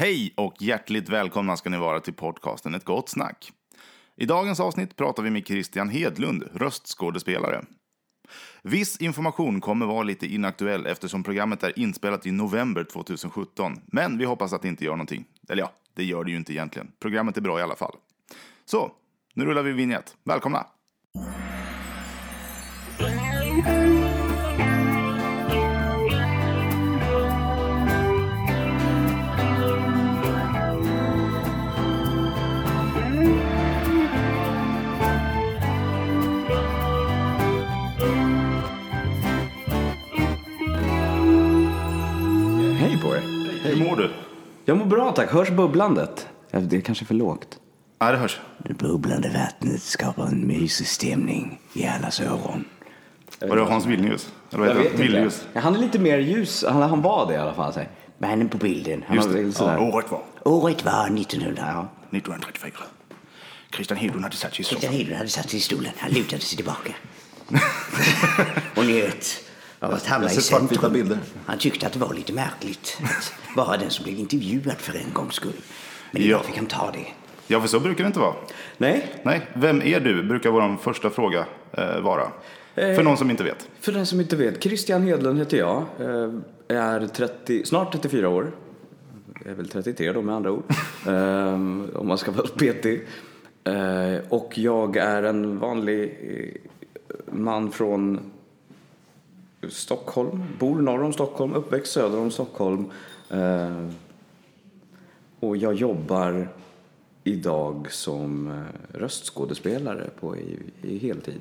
Hej och hjärtligt välkomna ska ni vara till podcasten Ett gott snack. I dagens avsnitt pratar vi med Christian Hedlund, röstskådespelare. Viss information kommer vara lite inaktuell eftersom programmet är inspelat i november 2017. Men vi hoppas att det inte gör någonting. Eller ja, det gör det ju inte egentligen. Programmet är bra i alla fall. Så, nu rullar vi vignett. Välkomna! Mår du? Jag mår bra tack. Hörs bubblandet? Ja, Det är kanske för lågt. Ja, det hörs. Det bubblande vattnet skapar en mysig stämning i allas öron. Var det Hans Vilnius? Eller vad heter han? Vilnius? Ja, han är lite mer ljus. Han, han var det i alla fall. Så. här. Mannen på bilden. Han Just det. Ja, året var Året var 1900. 1934. Christian Hedlund hade satt sig i Christian soffan. Hedlund hade satt sig i stolen. Han lutade sig tillbaka. och njöt av att hamna i centrum. bilder. Han tyckte att det var lite märkligt att vara den som blev intervjuad för en gångs skull. Men Ja. idag fick han ta det. Ja, för så brukar det inte vara. Nej, Nej, vem är du? Brukar vår första fråga eh, vara. För någon som inte vet. för den som inte vet. Christian Hedlund heter jag. Eh, Är 30, snart 34 år. Jag är väl 33 då med andra ord. Eh, om man ska vara petig. Eh, Och jag är en vanlig eh, man från Stockholm. Bor norr om Stockholm, uppväxt söder om Stockholm. Eh, Och jag jobbar idag som eh, röstskådespelare på i, i heltid.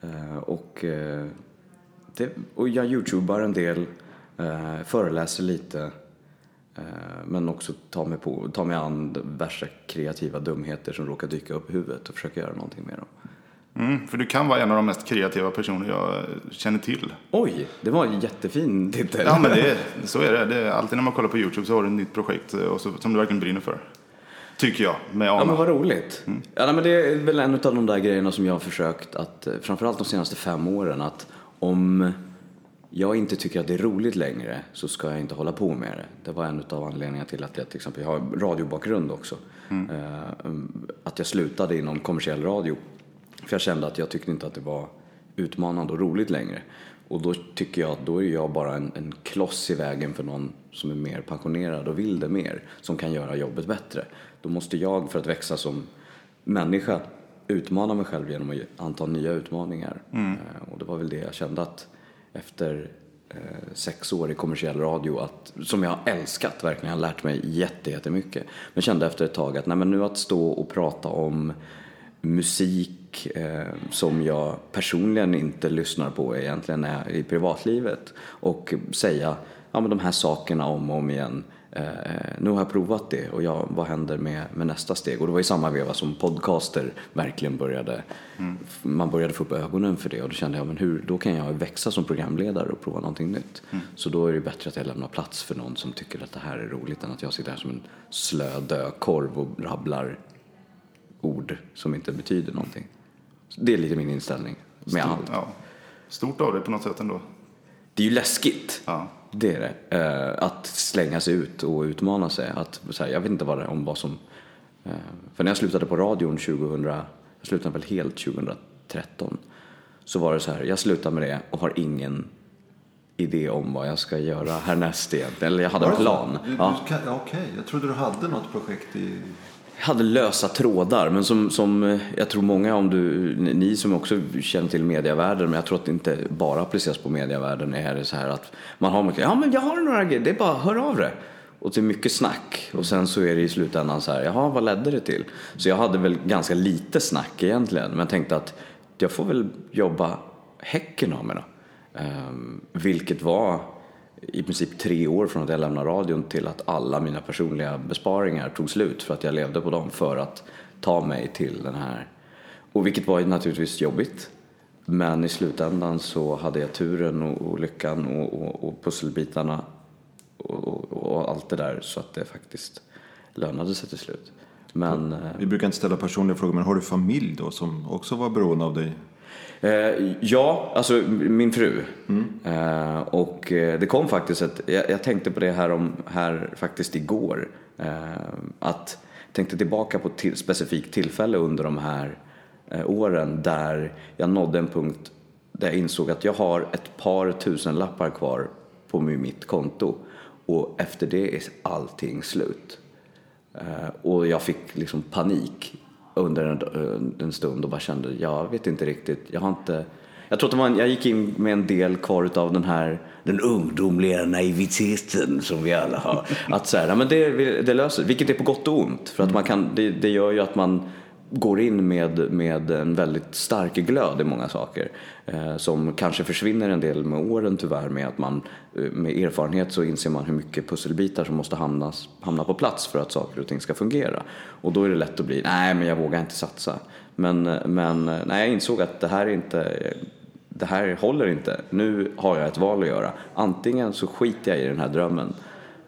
Eh, Och, eh, det, och jag youtubar en del, eh, föreläser lite. eh, Men också tar mig, på, tar mig an värsta kreativa dumheter som råkar dyka upp i huvudet och försöker göra någonting med dem. Mm, för du kan vara en av de mest kreativa personer jag känner till. Oj, det var en jättefin titel. Ja, men det så är det. det är, alltid när man kollar på YouTube så har du ett nytt projekt eh, och så, som du verkligen brinner för. Tycker jag, med Ja men vad roligt. Ja, nej, men det är väl en av de där grejerna som jag har försökt att, eh, framförallt de senaste fem åren, att om jag inte tycker att det är roligt längre så ska jag inte hålla på med det. Det var en av anledningarna till att jag till exempel, jag har radiobakgrund också. Eh, Att jag slutade inom kommersiell radio. För jag kände att jag tyckte inte att det var utmanande och roligt längre. Och då tycker jag att då är jag bara en, en kloss i vägen för någon som är mer passionerad och vill det mer, som kan göra jobbet bättre. Då måste jag, för att växa som människa, utmana mig själv genom att anta nya utmaningar. Eh, Och det var väl det jag kände att efter eh, sex år i kommersiell radio, att, som jag har älskat verkligen, jag har lärt mig jätte, jättemycket. Men kände efter ett tag att nej, men nu att stå och prata om musik eh, som jag personligen inte lyssnar på egentligen är i privatlivet och säga ja, men de här sakerna om och om igen. Eh, nu har jag provat det och jag, vad händer med, med nästa steg? Och det var i samma veva som podcaster verkligen började, man började få upp ögonen för det och då kände jag men hur, då kan jag växa som programledare och prova någonting nytt. Så då är det bättre att jag lämnar plats för någon som tycker att det här är roligt än att jag sitter här som en slö dökorv och rabblar ord som inte betyder någonting. Det är lite min inställning med allt. Ja. Stort av dig på något sätt ändå. Det är ju läskigt. Ja. Det är det. Eh, att slänga sig ut och utmana sig. Att, så här, jag vet inte vad det, om vad som... Eh, för när jag slutade på radion 2000, jag slutade väl helt 2013. Så var det så här, jag slutar med det och har ingen idé om vad jag ska göra härnäst egentligen. Eller jag hade en det plan. Ja. Okej, jag trodde du hade något projekt i... Jag hade lösa trådar, men som, som eh, jag tror många, om du, ni som också känner till medievärlden, men jag tror att det inte bara appliceras på medievärlden, är det så här att man har mycket, ja men jag har några grejer, det är bara hör av det. Och det är mycket snack och sen så är det i slutändan så här, jaha vad ledde det till? Så jag hade väl ganska lite snack egentligen, men jag tänkte att jag får väl jobba häcken av mig då. Um, vilket var i princip tre år från att jag lämnade radion till att alla mina personliga besparingar tog slut för att jag levde på dem för att ta mig till den här. Och vilket var naturligtvis jobbigt. Men i slutändan så hade jag turen och, och lyckan och, och, och pusselbitarna och, och, och allt det där så att det faktiskt lönade sig till slut. Men Vi brukar inte ställa personliga frågor, men har du familj då som också var beroende av dig? Eh, ja, alltså min fru. Mm. och eh, det kom faktiskt ett, jag, tänkte på det här, om, här faktiskt igår. Att att tänkte tillbaka på ett till, specifikt tillfälle under de här åren där jag nådde en punkt där jag insåg att jag har ett par tusen lappar kvar på mitt konto och efter det är allting slut. Och jag fick liksom panik under en, en stund och bara kände, jag vet inte riktigt, jag har inte jag tror att man, jag gick in med en del kvar utav den här Den ungdomliga naiviteten som vi alla har. att så här, ja, men det, det löser vilket är på gott och ont. För att man kan, det, det gör ju att man går in med, med en väldigt stark glöd i många saker. Eh, som kanske försvinner en del med åren tyvärr med att man eh, med erfarenhet så inser man hur mycket pusselbitar som måste hamnas, hamna på plats för att saker och ting ska fungera. Och då är det lätt att bli, nej men jag vågar inte satsa. Men, eh, men eh, nej, jag insåg att det här är inte det här håller inte. Nu har jag ett val att göra. Antingen så skiter jag i den här drömmen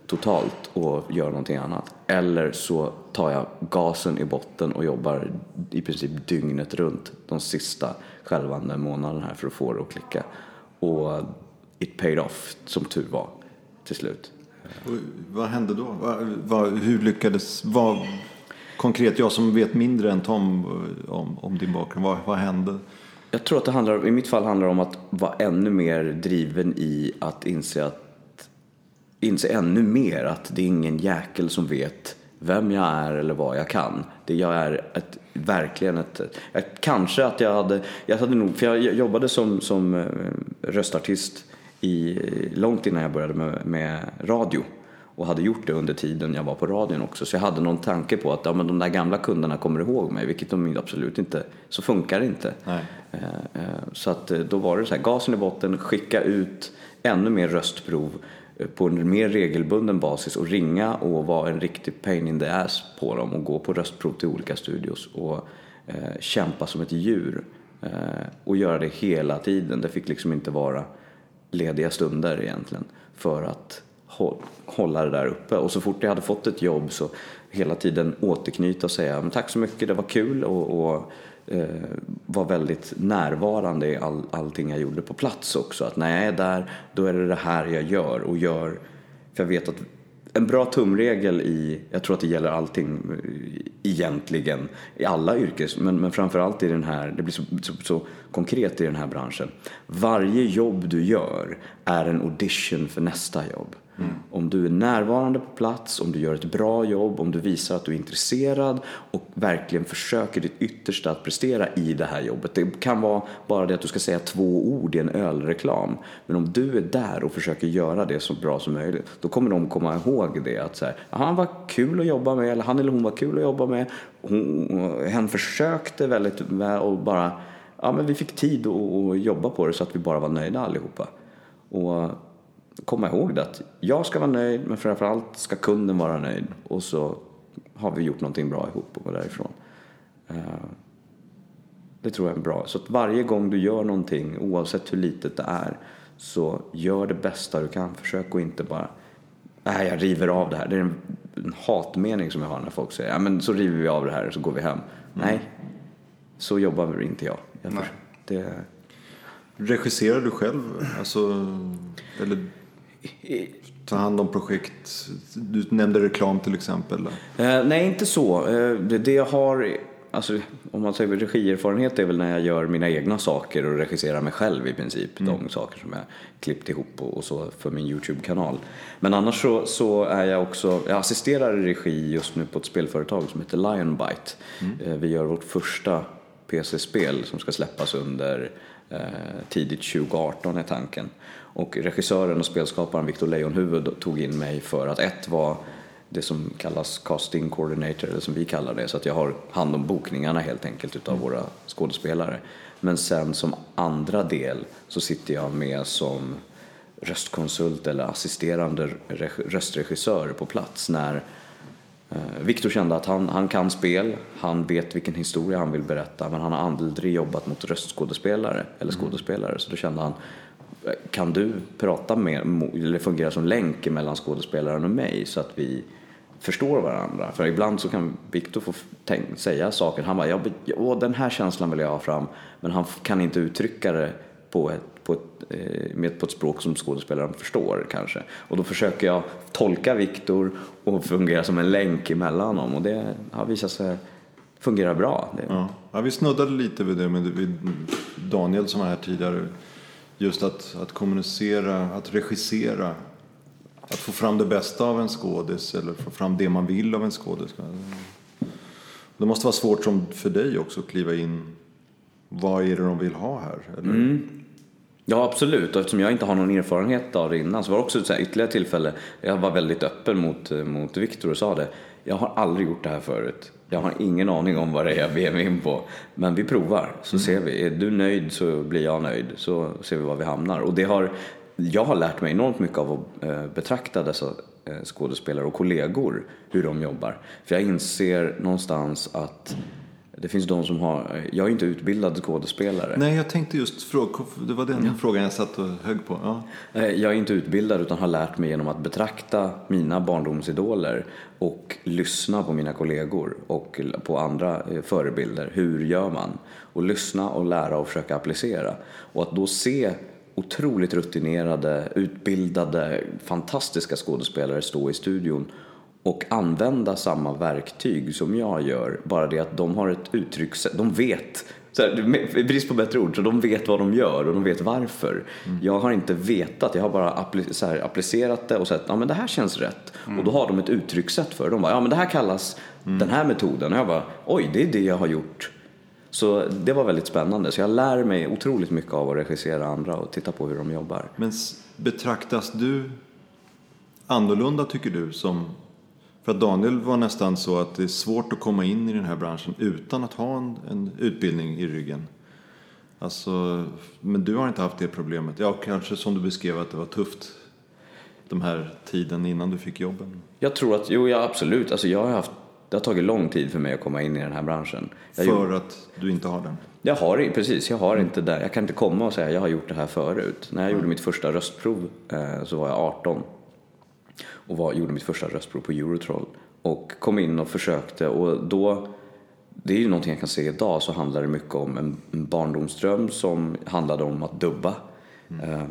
totalt och gör någonting annat. Eller så tar jag gasen i botten och jobbar i princip dygnet runt de sista skälvande månaderna här för att få det att klicka. Och it paid off, som tur var, till slut. Och vad hände då? Hur lyckades... Vad, konkret, jag som vet mindre än Tom om, om din bakgrund, vad, vad hände? Jag tror att det handlar, i mitt fall handlar det om att vara ännu mer driven i att inse att inse ännu mer att det är ingen jäkel som vet vem jag är eller vad jag kan. Det jag är ett, verkligen ett, ett, kanske att jag hade, jag hade nog, för jag jobbade som, som eh, röstartist i, långt innan jag började med, med radio och hade gjort det under tiden jag var på radion också. Så jag hade någon tanke på att ja, men de där gamla kunderna kommer ihåg mig, vilket de absolut inte, så funkar det inte. Nej. Eh, eh, Så att då var det så här, gasen i botten, skicka ut ännu mer röstprov på en mer regelbunden basis och ringa och vara en riktig pain in the ass på dem och gå på röstprov till olika studios och eh, kämpa som ett djur. Eh, och göra det hela tiden. Det fick liksom inte vara lediga stunder egentligen för att hålla det där uppe. Och så fort jag hade fått ett jobb så hela tiden återknyta och säga men tack så mycket, det var kul och, och Eh, var väldigt närvarande i all, allting jag gjorde på plats också. Att när jag är där, då är det det här jag gör och gör, för jag vet att en bra tumregel i, jag tror att det gäller allting eh, egentligen, i alla yrkes, men, men framförallt i den här, det blir så, så, så konkret i den här branschen. Varje jobb du gör är en audition för nästa jobb. Mm. Om du är närvarande på plats, om du gör ett bra jobb, om du visar att du är intresserad och verkligen försöker ditt yttersta att prestera i det här jobbet. Det kan vara bara det att du ska säga två ord i en ölreklam. Men om du är där och försöker göra det så bra som möjligt, då kommer de komma ihåg det att så här, han var kul att jobba med, eller han eller hon var kul att jobba med. Hon, hen försökte väldigt väl och bara, ja men vi fick tid att, att jobba på det så att vi bara var nöjda allihopa. Och komma ihåg det att jag ska vara nöjd men framförallt ska kunden vara nöjd och så har vi gjort någonting bra ihop och går därifrån. Eh, Det tror jag är bra. Så att varje gång du gör någonting, oavsett hur litet det är, så gör det bästa du kan. Försök att inte bara, nej jag river av det här. Det är en, en hatmening som jag har när folk säger, ja men så river vi av det här och så går vi hem. Nej, så jobbar inte jag. jag Nej. det, Regisserar du själv? Alltså, eller ta hand om projekt? Du nämnde reklam till exempel. Eh, nej, inte så. Eh, det, det jag har, alltså, om man säger regierfarenhet är väl när jag gör mina egna saker och regisserar mig själv i princip. De saker som jag klippt ihop och, och så för min YouTube-kanal. Men annars så, så är jag också, jag assisterar i regi just nu på ett spelföretag som heter Lionbite. Eh, vi gör vårt första PC-spel som ska släppas under eh, tidigt 2018 är tanken. Och regissören och spelskaparen Victor Lejonhuvud tog in mig för att ett var det som kallas casting coordinator, eller som vi kallar det, så att jag har hand om bokningarna helt enkelt utav våra skådespelare. Men sen som andra del så sitter jag med som röstkonsult eller assisterande reg- röstregissör på plats när Eh, Viktor kände att han, han kan spel, han vet vilken historia han vill berätta men han har aldrig jobbat mot röstskådespelare eller skådespelare. Så då kände han kan du prata med, eller fungera som länk mellan skådespelaren och mig så att vi förstår varandra. För ibland så kan Viktor få tänk, säga saker. Han bara, åh, den här känslan vill jag ha fram. Men han kan inte uttrycka det på ett, på ett, eh, med, på ett språk som skådespelaren förstår kanske. Och då försöker jag tolka Viktor och fungera som en länk emellan dem. Och det har visat sig fungera bra. Ja. Ja, vi snuddade lite vid det med Daniel som var här tidigare. Just att, att kommunicera, att regissera. Att få fram det bästa av en skådis eller få fram det man vill av en skådis. Det måste vara svårt som för dig också att kliva in. Vad är det de vill ha här? Eller? Mm. Ja, absolut. Och eftersom jag inte har någon erfarenhet av det innan så var det också ett ytterligare tillfälle. Jag var väldigt öppen mot, mot Viktor och sa det. Jag har aldrig gjort det här förut. Jag har ingen aning om vad det är jag ber mig in på. Men vi provar så ser vi. Är du nöjd så blir jag nöjd. Så ser vi var vi hamnar. Och det har, jag har lärt mig enormt mycket av att eh, betrakta dessa eh, skådespelare och kollegor, hur de jobbar. För jag inser någonstans att det finns de som har, jag är inte utbildad skådespelare. Nej, jag tänkte just fråga, det var den frågan jag satt och högg på. Ja. Eh, Jag är inte utbildad utan har lärt mig genom att betrakta mina barndomsidoler och lyssna på mina kollegor och på andra eh, förebilder. Hur gör man? Och lyssna och lära och försöka applicera. Och att då se otroligt rutinerade, utbildade, fantastiska skådespelare stå i studion och använda samma verktyg som jag gör. Bara det att de har ett uttryckssätt, de vet. Så här, brist på bättre ord, så de vet vad de gör och de vet varför. Jag har inte vetat, jag har bara så här, applicerat det och sett, ja men det här känns rätt. Och då har de ett uttryckssätt för det. De bara, ja men det här kallas den här metoden. Och jag bara, oj det är det jag har gjort. Så det var väldigt spännande. Så jag lär mig otroligt mycket av att regissera andra och titta på hur de jobbar. Men betraktas du annorlunda tycker du? Som, för att Daniel var nästan så att det är svårt att komma in i den här branschen utan att ha en, en utbildning i ryggen. Alltså, men du har inte haft det problemet. Ja, kanske som du beskrev att det var tufft de här tiden innan du fick jobben. Jag tror att, jo ja absolut, alltså jag har haft, det har tagit lång tid för mig att komma in i den här branschen. Jag, gjorde- För att du inte har den. jag har, precis, jag har inte där, jag kan inte komma och säga jag har gjort det här förut. När jag gjorde mitt första röstprov eh, så var jag 18 och var, gjorde mitt första röstprov på Eurotroll och kom in och försökte och då det är ju någonting jag kan se idag så handlar det mycket om en, barndomsdröm som handlade om att dubba. Eh,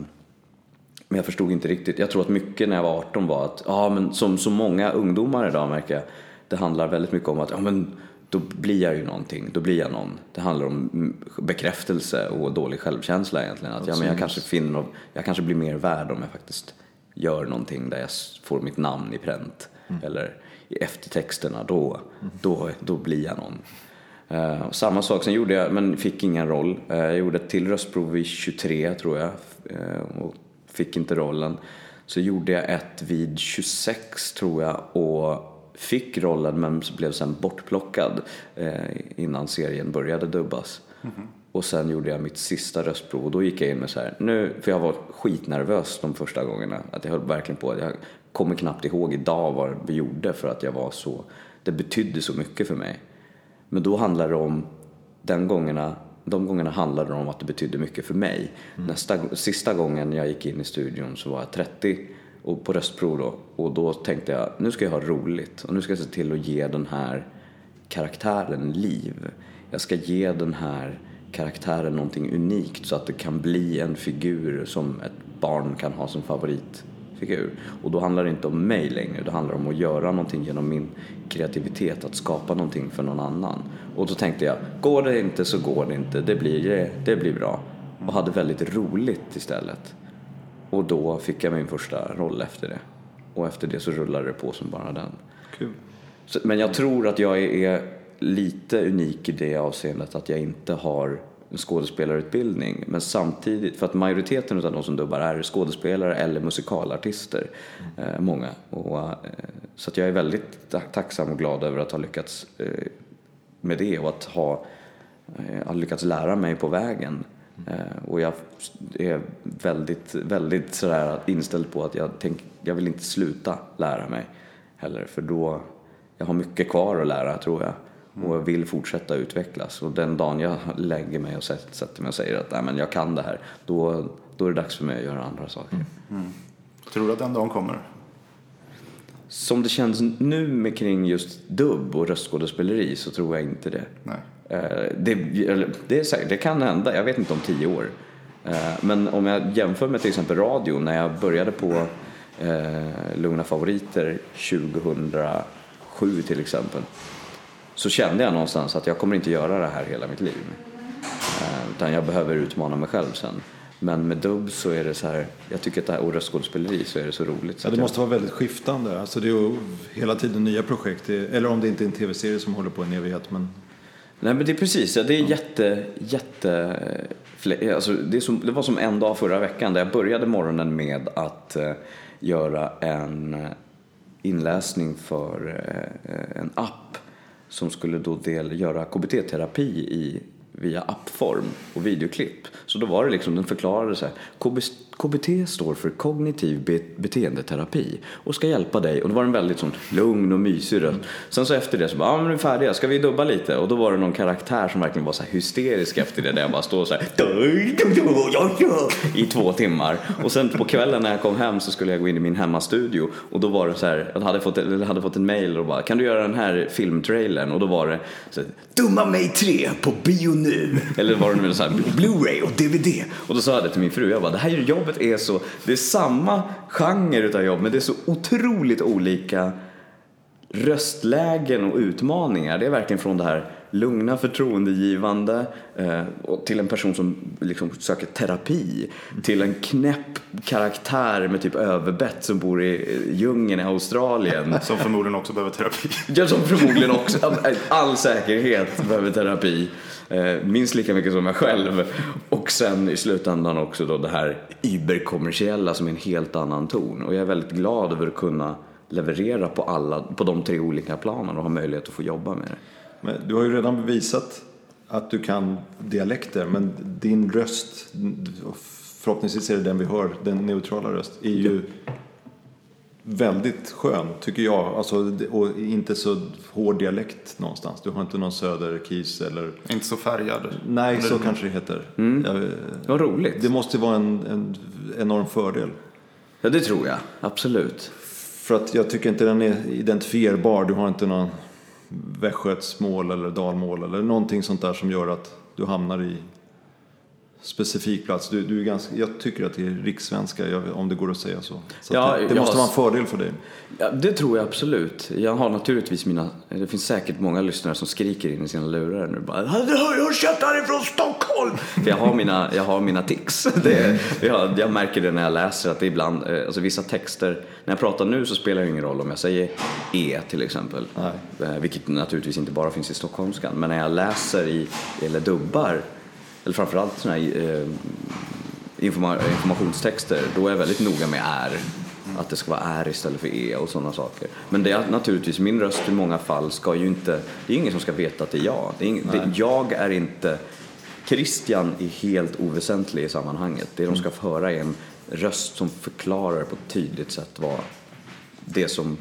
Men jag förstod inte riktigt. Jag tror att mycket när jag var 18 var att, ja men som så många ungdomar idag märker jag, det handlar väldigt mycket om att, ja men då blir jag ju någonting, då blir jag någon. Det handlar om mm, bekräftelse och dålig självkänsla egentligen. Att, ja men jag kanske finner, jag kanske blir mer värd om jag faktiskt gör någonting där jag får mitt namn i pränt. Eller i eftertexterna, då, då, då blir jag någon. Eh, samma sak, sen gjorde jag, men fick ingen roll. Eh, jag gjorde ett till röstprov vid 23 tror jag eh, och fick inte rollen. Så gjorde jag ett vid 26 tror jag och fick rollen men blev sen bortplockad innan serien började dubbas. Och sen gjorde jag mitt sista röstprov och då gick jag in med så här, nu, för jag var skitnervös de första gångerna. Att jag höll verkligen på, jag kommer knappt ihåg idag vad vi gjorde för att jag var så, det betydde så mycket för mig. Men då handlar det om, den gångerna, de gångerna handlade det om att det betydde mycket för mig. Nästa, sista gången jag gick in i studion så var jag 30 och på röstprov då. Och då tänkte jag, nu ska jag ha roligt och nu ska jag se till att ge den här karaktären liv. Jag ska ge den här karaktären någonting unikt så att det kan bli en figur som ett barn kan ha som favoritfigur. Och då handlar det inte om mig längre, det handlar om att göra någonting genom min kreativitet, att skapa någonting för någon annan. Och då tänkte jag, går det inte så går det inte, det blir, det, det blir bra. Och hade väldigt roligt istället. Och då fick jag min första roll efter det. Och efter det så rullade det på som bara den. Kul. Så, men jag tror att jag är, är lite unik i det avseendet att jag inte har en skådespelarutbildning. Men samtidigt, för att majoriteten av de som dubbar är skådespelare eller musikalartister. Eh, många. Och, eh, så att jag är väldigt tacksam och glad över att ha lyckats eh, med det och att ha, eh, ha lyckats lära mig på vägen. Eh, och jag är väldigt, väldigt sådär inställd på att jag, tänk, jag vill inte sluta lära mig heller. För då, jag har mycket kvar att lära tror jag. Och jag vill fortsätta utvecklas. Och den dagen jag lägger mig och sätter, mig och säger att Nej, men jag kan det här, då, då är det dags för mig att göra andra saker. Tror du att den dagen kommer? som det känns nu med kring just dubb och röstskådespeleri så tror jag inte det. Nej. Eh, Det, det, säkert, det kan hända, jag vet inte om tio år. Eh, Men om jag jämför med till exempel radio, när jag började på eh, Lugna Favoriter 2007 till exempel. Så kände jag någonstans att jag kommer inte göra det här hela mitt liv. Eh, Utan jag behöver utmana mig själv sen. Men med dubb så är det så här, jag tycker att det här och röstskådespeleri så är det så roligt. Så Ja, det jag- måste vara väldigt skiftande. Alltså det är ju hela tiden nya projekt. Eller om det inte är en tv-serie som håller på en evighet. Men Nej men det är precis, ja, det är jätte, jätte, fle- alltså det, som, det var som en dag förra veckan där jag började morgonen med att eh, göra en eh, inläsning för en app som skulle då del, göra KBT-terapi i, via appform och videoklipp. Så då var det liksom, den förklarade så här, KBT står för kognitiv be, beteendeterapi och ska hjälpa dig. Och då var den väldigt sån lugn och mysig röst. Sen så efter det så bara, ja men nu är vi färdiga, ska vi dubba lite? Och då var det någon karaktär som verkligen var så här hysterisk efter det där jag bara står så här i två timmar. Och sen på kvällen när jag kom hem så skulle jag gå in i min hemmastudio och då var det så här, jag hade fått, eller hade fått en mail och bara, kan du göra den här filmtrailern? Och då var det så här, Dumma mig 3 på bio nu! Eller var det nu så här, Blu-ray och DVD? Och då sa jag det till min fru, jag bara, det här jobbet är så, det är samma genre utav jobb men det är så otroligt olika röstlägen och utmaningar. Det är verkligen från det här lugna, förtroendegivande eh, till en person som liksom söker terapi. Till en knäpp karaktär med typ överbett som bor i eh, djungeln i Australien. Som förmodligen också behöver terapi. Jag som förmodligen också, all säkerhet, behöver terapi. Eh, minst lika mycket som jag själv. Och sen i slutändan också då det här überkommersiella som är en helt annan ton. Och jag är väldigt glad över att kunna leverera på, alla, på de tre olika planen och ha möjlighet att få jobba med det. Men du har ju redan bevisat att du kan dialekter, men din röst, förhoppningsvis är det den vi hör, den neutrala röst, är ju väldigt skön, tycker jag. Alltså, och inte så hård dialekt någonstans. Du har inte någon söderkis eller... Inte så färgad. Nej, så kanske det heter. Jag- Vad roligt. Det måste vara en, en enorm fördel. Ja, det tror jag. Absolut. För att jag tycker inte den är identifierbar. Du har inte någon västgötsmål eller dalmål eller någonting sånt där som gör att du hamnar i specifik plats. Du, du är ganska, jag tycker att det är rikssvenska, jag- om det går att säga så. så Ja, det, det måste har- vara en fördel för dig. Ja, det tror jag absolut. Jag har naturligtvis mina, det finns säkert många lyssnare som skriker in i sina lurar nu bara har kört härifrån Stockholm! För jag har mina, jag har mina tics. Det, jag, jag märker det när jag läser att det ibland, eh, alltså vissa texter, när jag pratar nu så spelar det ingen roll om jag säger E till exempel. Eh, Vilket naturligtvis inte bara finns i stockholmskan. Men när jag läser i, eller dubbar, eller framförallt sådana här eh, informa- informationstexter, då är jag väldigt noga med är. Att det ska vara är istället för e och sådana saker. Men det är naturligtvis, min röst i många fall ska ju inte, det är ingen som ska veta att det är jag. Det är ing, det, jag är inte, Christian är helt oväsentlig i sammanhanget. Det de ska få höra är en röst som förklarar på ett tydligt sätt vad det som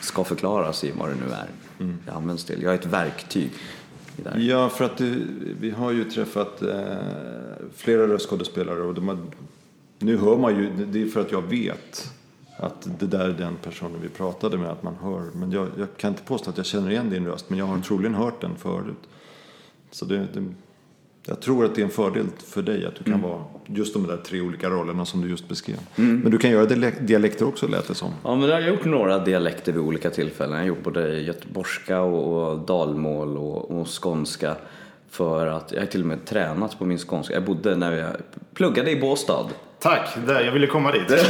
ska förklaras i vad det nu är. Det används till. Jag är ett verktyg där. Ja, för att du, vi har ju träffat eh, flera röstskådespelare och de har, nu hör man ju, det är för att jag vet att det där är den personen vi pratade med, att man hör. Men jag, jag kan inte påstå att jag känner igen din röst, men jag har troligen hört den förut. Så det, det, jag tror att det är en fördel för dig att du kan vara just de där tre olika rollerna som du just beskrev. Men du kan göra dialek- dialekter också lät det som. Ja, men jag har gjort några dialekter vid olika tillfällen. Jag har gjort både göteborgska och, dalmål och, och skånska. För att jag har till och med tränat på min skånska. Jag bodde när jag pluggade i Båstad. Tack, där, jag ville komma dit.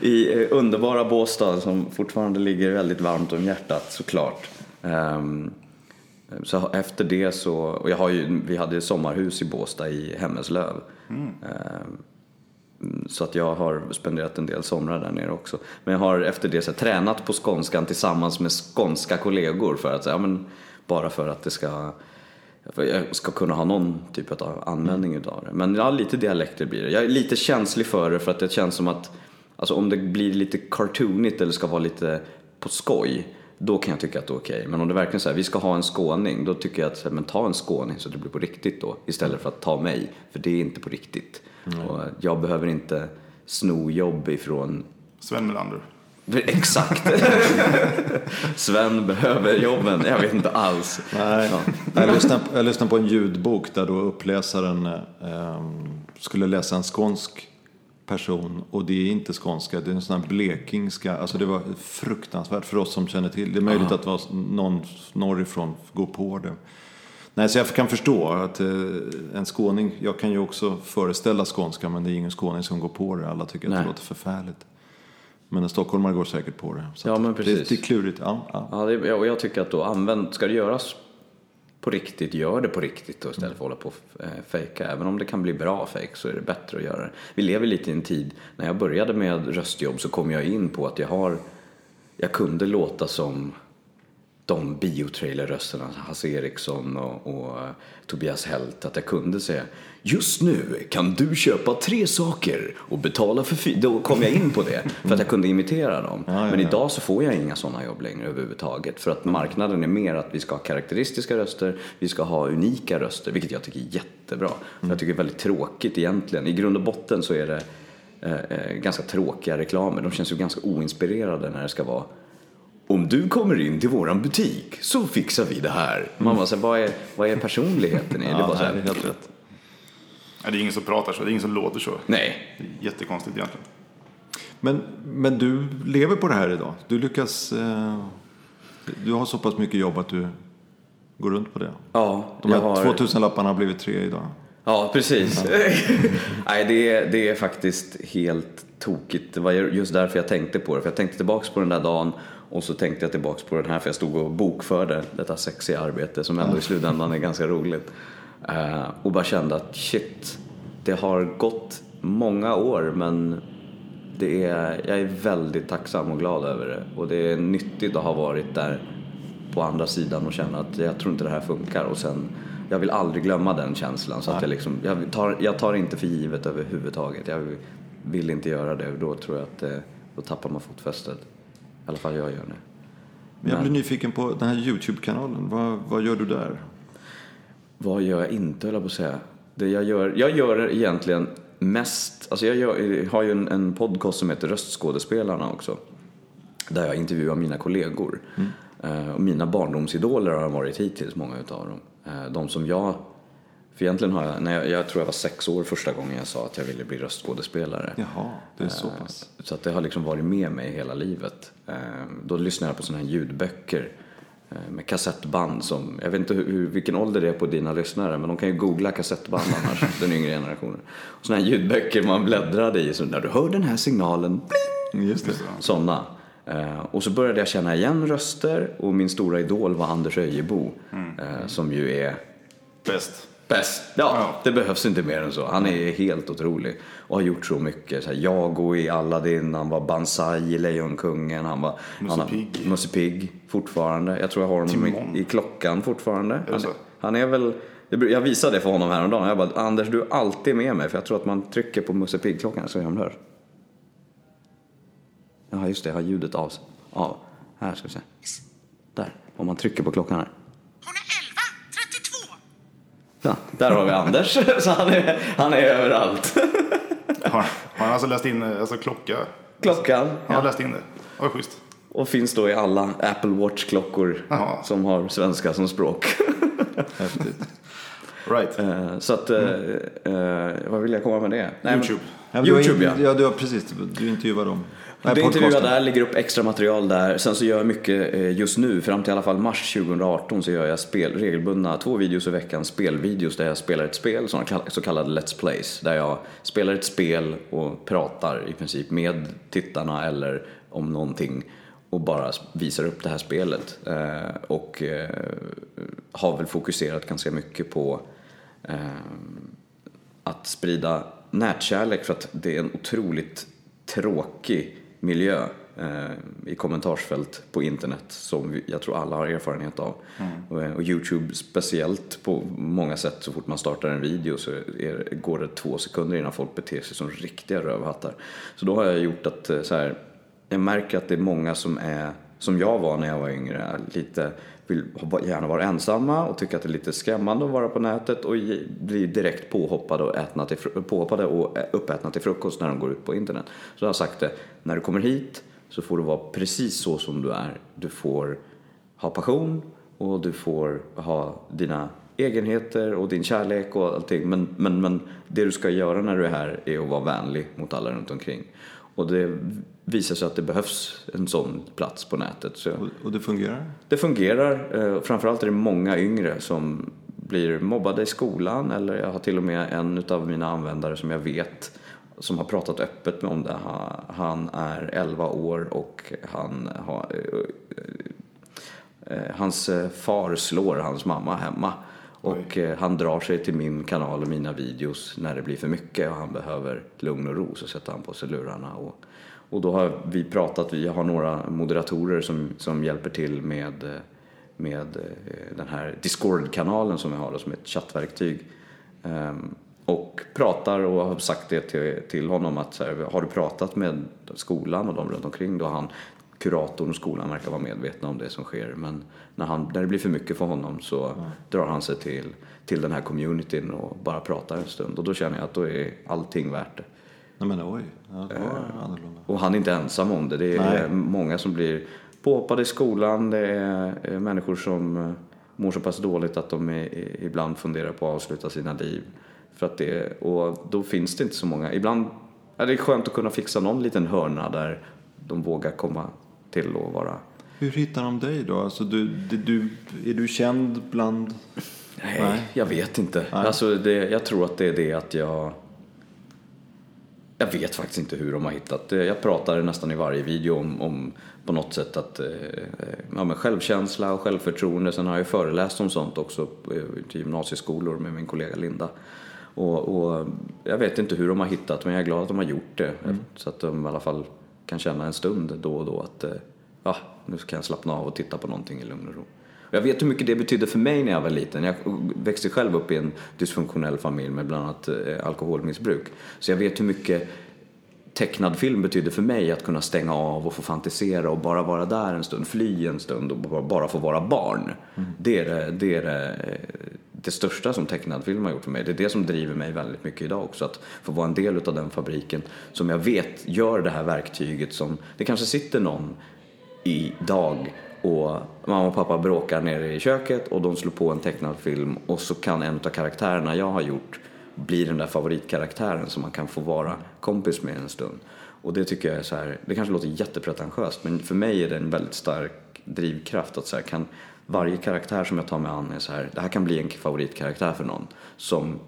I eh, underbara Båstad som fortfarande ligger väldigt varmt om hjärtat såklart. Ehm, så efter det så, och jag har ju, vi hade ju sommarhus i Båstad i Hemmeslöv. Ehm, så att jag har spenderat en del somrar där nere också. Men jag har efter det så här, tränat på skånskan tillsammans med skånska kollegor för att, ja, men, bara för att det ska jag ska kunna ha någon typ av användning utav det. Men ja, lite dialekter blir det. Jag är lite känslig för det för att det känns som att alltså, om det blir lite cartoonigt eller ska vara lite på skoj då kan jag tycka att det är okej. Men om det verkligen är så här, vi ska ha en skåning, då tycker jag att men ta en skåning så att det blir på riktigt då. Istället för att ta mig, för det är inte på riktigt. Och jag behöver inte sno jobb ifrån Sven Melander. Exakt. Sven behöver jobben. Jag vet inte alls. Nej. Ja. Jag, lyssnade, jag lyssnade på en ljudbok där då uppläsaren eh, skulle läsa en skånsk person och det är inte skånska, det är en sån här blekingska. Alltså det var fruktansvärt för oss som känner till. Det är möjligt att det var någon norrifrån går på det. Nej, så jag kan förstå att eh, en skåning, jag kan ju också föreställa skånska men det är ingen skåning som går på det. Alla tycker att Nej. det låter förfärligt. Men en stockholmare går säkert på det. Ja, att men det, precis. det är klurigt. Ja, ja. Ja, det, och jag tycker att då använd, ska det göras på riktigt, gör det på riktigt och istället för att hålla på och eh, fejka. Även om det kan bli bra fejk så är det bättre att göra det. Vi lever lite i en tid, när jag började med röstjobb så kom jag in på att jag har, jag kunde låta som de biotrailerrösterna, Hasse Eriksson och, och eh, Tobias Helt, att jag kunde säga Just nu kan du köpa tre saker och betala för fyra. Då kom jag in på det för att jag kunde imitera dem. Ja, ja, Men idag så får jag inga sådana jobb längre överhuvudtaget. För att marknaden är mer att vi ska ha karaktäristiska röster, vi ska ha unika röster, vilket jag tycker är jättebra. Jag tycker det är väldigt tråkigt egentligen. I grund och botten så är det eh, eh, ganska tråkiga reklamer. De känns ju ganska oinspirerade när det ska vara om du kommer in till våran butik så fixar vi det här. Man bara, så här, vad, är, vad är personligheten i det? Ja, bara så här, helt rätt. Ja, det är ingen som pratar så, det är ingen som låter så. Nej, Det är jättekonstigt egentligen. Men, men du lever på det här idag. Du lyckas... Eh, du har så pass mycket jobb att du går runt på det. ja, De här har... 2000 lapparna har blivit tre idag. Ja, precis. Nej, det är, det är faktiskt helt tokigt. Det var just därför jag tänkte på det. För jag tänkte tillbaks på den där dagen och så tänkte jag tillbaks på den här för jag stod och bokförde detta sexiga arbete som ändå i slutändan är ganska roligt. Eh, och bara kände att shit, det har gått många år men det är, jag är väldigt tacksam och glad över det. Och det är nyttigt att ha varit där på andra sidan och känna att jag tror inte det här funkar. Och sen, jag vill aldrig glömma den känslan. Så att jag, liksom, jag, tar, jag tar inte för givet överhuvudtaget. Jag vill inte göra det. Då tror jag att då tappar man fotfästet. I alla fall jag gör det. Men jag blir nyfiken på den här YouTube-kanalen. Vad, vad gör du där? Vad gör jag inte höll jag på att säga. Det jag, gör, jag gör egentligen mest, alltså jag, gör, har ju en, en podcast som heter Röstskådespelarna också. Där jag intervjuar mina kollegor. Eh, och mina barndomsidoler har varit hittills, många utav dem. Eh, de som jag, för egentligen har jag, när jag, jag tror jag var sex år första gången jag sa att jag ville bli röstskådespelare. Jaha, det är så pass. Så att det har liksom varit med mig hela livet. Eh, Då lyssnar jag på sådana här ljudböcker eh, med kassettband som, jag vet inte hur, vilken ålder det är på dina lyssnare, men de kan ju googla kassettband annars, den yngre generationen. Och sådana här ljudböcker man bläddrade i, så när du hör den här signalen, bling, Just det. sådana. Eh, Och så började jag känna igen röster och min stora idol var Anders Öjebo, eh, som ju är Bäst. Bäst. Ja, Ja. det behövs inte mer än så. Han är helt otrolig och har gjort så mycket. Så här, Jago i Aladdin, han var Banzai i Lejonkungen, han var Musse Pigg. Musse fortfarande. Jag tror jag har honom i, i Klockan fortfarande. Han, han är väl, jag visade det för honom häromdagen. Jag bara, Anders du är alltid med mig för jag tror att man trycker på Musse Pigg-klockan så jag hör. Ja, just det, jag har ljudet av. av. Här ska vi se. Där, om man trycker på klockan här. Ja, där har vi Anders. Så han är, han är överallt. Har, har han alltså läst in alltså klocka? Klockan. Han har läst in det? Vad schysst. Och finns då i alla Apple Watch-klockor som har svenska som språk. Häftigt. Right. Eh, Så att, eh, vad vill jag komma med det? Nej, YouTube. Ja, du har YouTube, ja. ja. Du har precis, du intervjuar dem. Intervjuar podcasten. där, lägger upp extra material där. Sen så gör jag mycket eh, just nu, fram till i alla fall mars 2018 så gör jag spel, regelbundna två videos i veckan, spelvideos där jag spelar ett spel, så kallade Let's Plays. Där jag spelar ett spel och pratar i princip med tittarna eller om någonting och bara visar upp det här spelet. Eh, och eh, har väl fokuserat ganska mycket på att sprida nätkärlek för att det är en otroligt tråkig miljö eh, i kommentarsfält på internet som jag tror alla har erfarenhet av. Och, eh, och Youtube speciellt på många sätt, så fort man startar en video så är, går det två sekunder innan folk beter sig som riktiga rövhattar. Så då har jag gjort att eh, så här, jag märker att det är många som är, som jag var när jag var yngre, lite vill gärna vara ensamma och tycker att det är lite skrämmande att vara på nätet och blir direkt påhoppade och, ätna till, påhoppade och eh, uppätna till frukost när de går ut på internet. Så jag har sagt det, när du kommer hit så får du vara precis så som du är. Du får ha passion och du får ha dina egenheter och din kärlek och allting. Men, men, men det du ska göra när du är här är att vara vänlig mot alla runt omkring. Och det visar sig att det behövs en sån plats på nätet. Så Och, det fungerar? det fungerar. eh, Framförallt är det många yngre som blir mobbade i skolan eller jag har till och med en av mina användare som jag vet som har pratat öppet med om det. Ha- Han är 11 år och han har, eh, eh, hans far slår hans mamma hemma. Och eh, han drar sig till min kanal och mina videos när det blir för mycket och han behöver lugn och ro så sätter han på sig lurarna. Och, och då har vi pratat, vi har några moderatorer som, som hjälper till med, eh, med eh, den här Discord-kanalen som vi har då, som är ett chattverktyg. Ehm, och pratar och har sagt det till, till honom att så här, har du pratat med skolan och de runt omkring då har han kuratorn och skolan verkar vara medvetna om det som sker men när, han, när det blir för mycket för honom så drar han sig till, till den här communityn och bara pratar en stund och då känner jag att då är allting värt det. Nej men oj, ja, det var annorlunda. Och han är inte ensam om det. Det är Nej. många som blir påhoppade i skolan. Det är eh, människor som eh, mår så pass dåligt att de är, ibland funderar på att avsluta sina liv. För att det, och då finns det inte så många. Ibland är det skönt att kunna fixa någon liten hörna där de vågar komma till och vara Hur hittar de dig då? Alltså, du, du, är du känd bland... Nej, Nej. jag vet inte. Alltså det, jag tror att det är det att jag... Jag vet faktiskt inte hur de har hittat det. Jag pratar nästan i varje video om, om på något sätt att eh, ja, men självkänsla och självförtroende. Sen har jag ju föreläst om sånt också eh, till gymnasieskolor med min kollega Linda. Och, och jag vet inte hur de har hittat men jag är glad att de har gjort det. Så att de i alla fall kan känna en stund då och då att eh, ja, nu kan jag slappna av och titta på någonting i lugn och ro. Jag vet hur mycket det betydde för mig när jag var liten. Jag växte själv upp i en dysfunktionell familj med bland annat eh, alkoholmissbruk. Så jag vet hur mycket tecknad film betydde för mig att kunna stänga av och få fantisera och bara vara där en stund, fly en stund och bara, få vara barn. Det är, det, det, är det, eh, det största som tecknad film har gjort för mig. Det är det som driver mig väldigt mycket idag också. Att få vara en del av den fabriken som jag vet gör det här verktyget som, det kanske sitter någon idag och mamma och pappa bråkar nere i köket och de slår på en tecknad film och så kan en av karaktärerna jag har gjort bli den där favoritkaraktären som man kan få vara kompis med en stund. Och det tycker jag är så här, det kanske låter jättepretentiöst men för mig är det en väldigt stark drivkraft att så här, kan varje karaktär som jag tar mig an är så här, det här kan bli en favoritkaraktär för någon som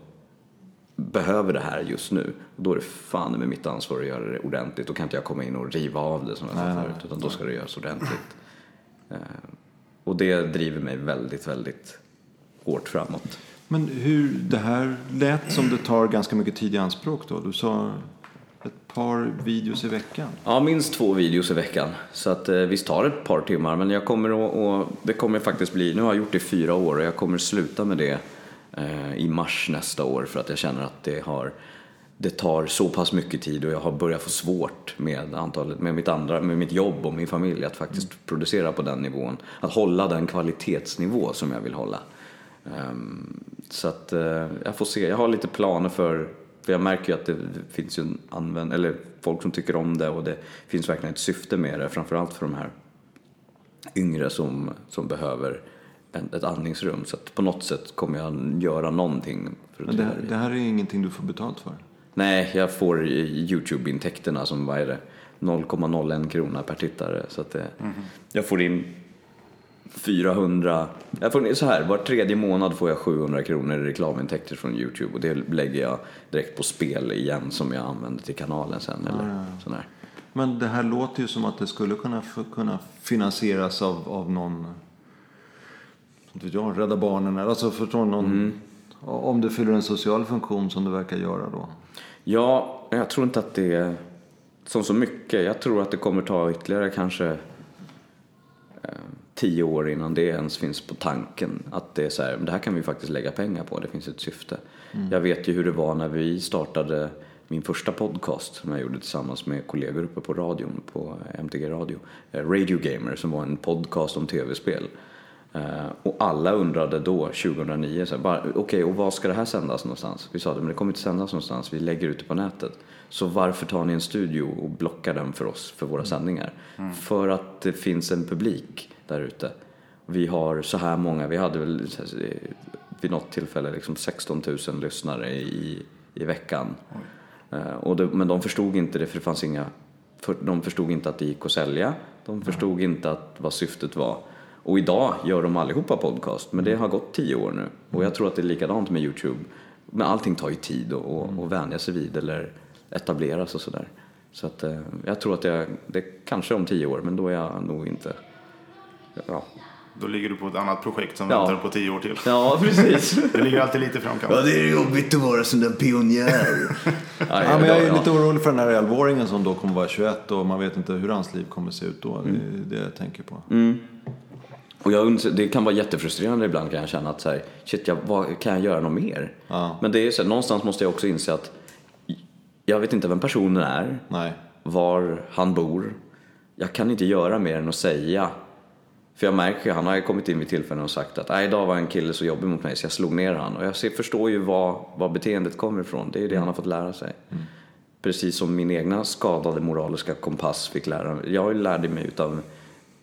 behöver det här just nu. Då är det fan med mitt ansvar att göra det ordentligt. Då kan inte jag komma in och riva av det som jag sa förut, utan då ska det göras ordentligt. Eh, Och det driver mig väldigt, väldigt hårt framåt. Men hur, det här lät som det tar ganska mycket tid i anspråk då. Du sa par videos i veckan. Ja, minst två videos i veckan. Så att eh, visst tar det ett par timmar, men jag kommer att, och det kommer faktiskt bli, nu har jag gjort det i fyra år och jag kommer sluta med det eh, i mars nästa år för att jag känner att det har det tar så pass mycket tid och jag har börjat få svårt med, antalet, med, mitt andra, med mitt jobb och min familj att faktiskt producera på den nivån. Att hålla den kvalitetsnivå som jag vill hålla. Ehm, så att eh, jag får se, jag har lite planer för, för jag märker ju att det finns ju en använd, eller folk som tycker om det och det finns verkligen ett syfte med det, framförallt för de här yngre som, som behöver en, ett andningsrum. Så att på något sätt kommer jag göra någonting. För Men det, här- det här är ingenting du får betalt för. Nej, jag får i Youtube-intäkterna som, vad är det, 0,01 krona per tittare. Så att det, jag får in 400, jag får så här, var tredje månad får jag 700 kronor i reklamintäkter från Youtube och det lägger jag direkt på spel igen som jag använder till kanalen sen eller sådär. Men det här låter ju som att det skulle kunna, kunna finansieras av, av någon, inte vet jag, Rädda Barnen eller alltså förstår någon, om det fyller en social funktion som det verkar göra då. Ja, jag tror inte att det som så mycket. Jag tror att det kommer ta ytterligare kanske tio år innan det ens finns på tanken. Att det är så här, det här kan vi faktiskt lägga pengar på, det finns ett syfte. Jag vet ju hur det var när vi startade min första podcast som jag gjorde tillsammans med kollegor uppe på radion, på MTG Radio. eh, Radio Gamer som var en podcast om tv-spel. Eh, och alla undrade då, 2009, så här, bara, okej och var ska det här sändas någonstans? Vi sa det, men det kommer inte sändas någonstans, vi lägger ut det på nätet. Så varför tar ni en studio och blockar den för oss, för våra sändningar? För att det finns en publik där ute. Vi har så här många, vi hade väl vid något tillfälle liksom 16 000 lyssnare i, i veckan. Eh, Och det, men de förstod inte det för det fanns inga, för, de förstod inte att det gick att sälja. De förstod inte att, vad syftet var. Och idag gör de allihopa podcast, men det har gått tio år nu. Och jag tror att det är likadant med Youtube. Men allting tar ju tid att och, och vänja sig vid eller etableras och sådär. Så att eh, jag tror att jag, det kanske om tio år, men då är jag nog inte... Ja, Då ligger du på ett annat projekt som Ja. väntar på tio år till. ja precis. Du ligger alltid lite i framkant. det är jobbigt att vara sån där pionjär. Ja, men jag är lite orolig för den här 11-åringen som då kommer vara 21 och man vet inte hur hans liv kommer se ut då. Det är det jag tänker på. Och jag undrar, det kan vara jättefrustrerande ibland kan jag känna att så här, shit, jag, vad, kan jag göra något mer? Ja. Men det är så här, någonstans måste jag också inse att jag vet inte vem personen är, Nej. var han bor. Jag kan inte göra mer än att säga. För jag märker ju, han har ju kommit in vid tillfällen och sagt att "Nej, idag var en kille så jobbig mot mig så jag slog ner han. Och jag ser, förstår ju var, var beteendet kommer ifrån. Det är ju det han har fått lära sig. Precis som min egna skadade moraliska kompass fick lära mig. Jag lärde mig utav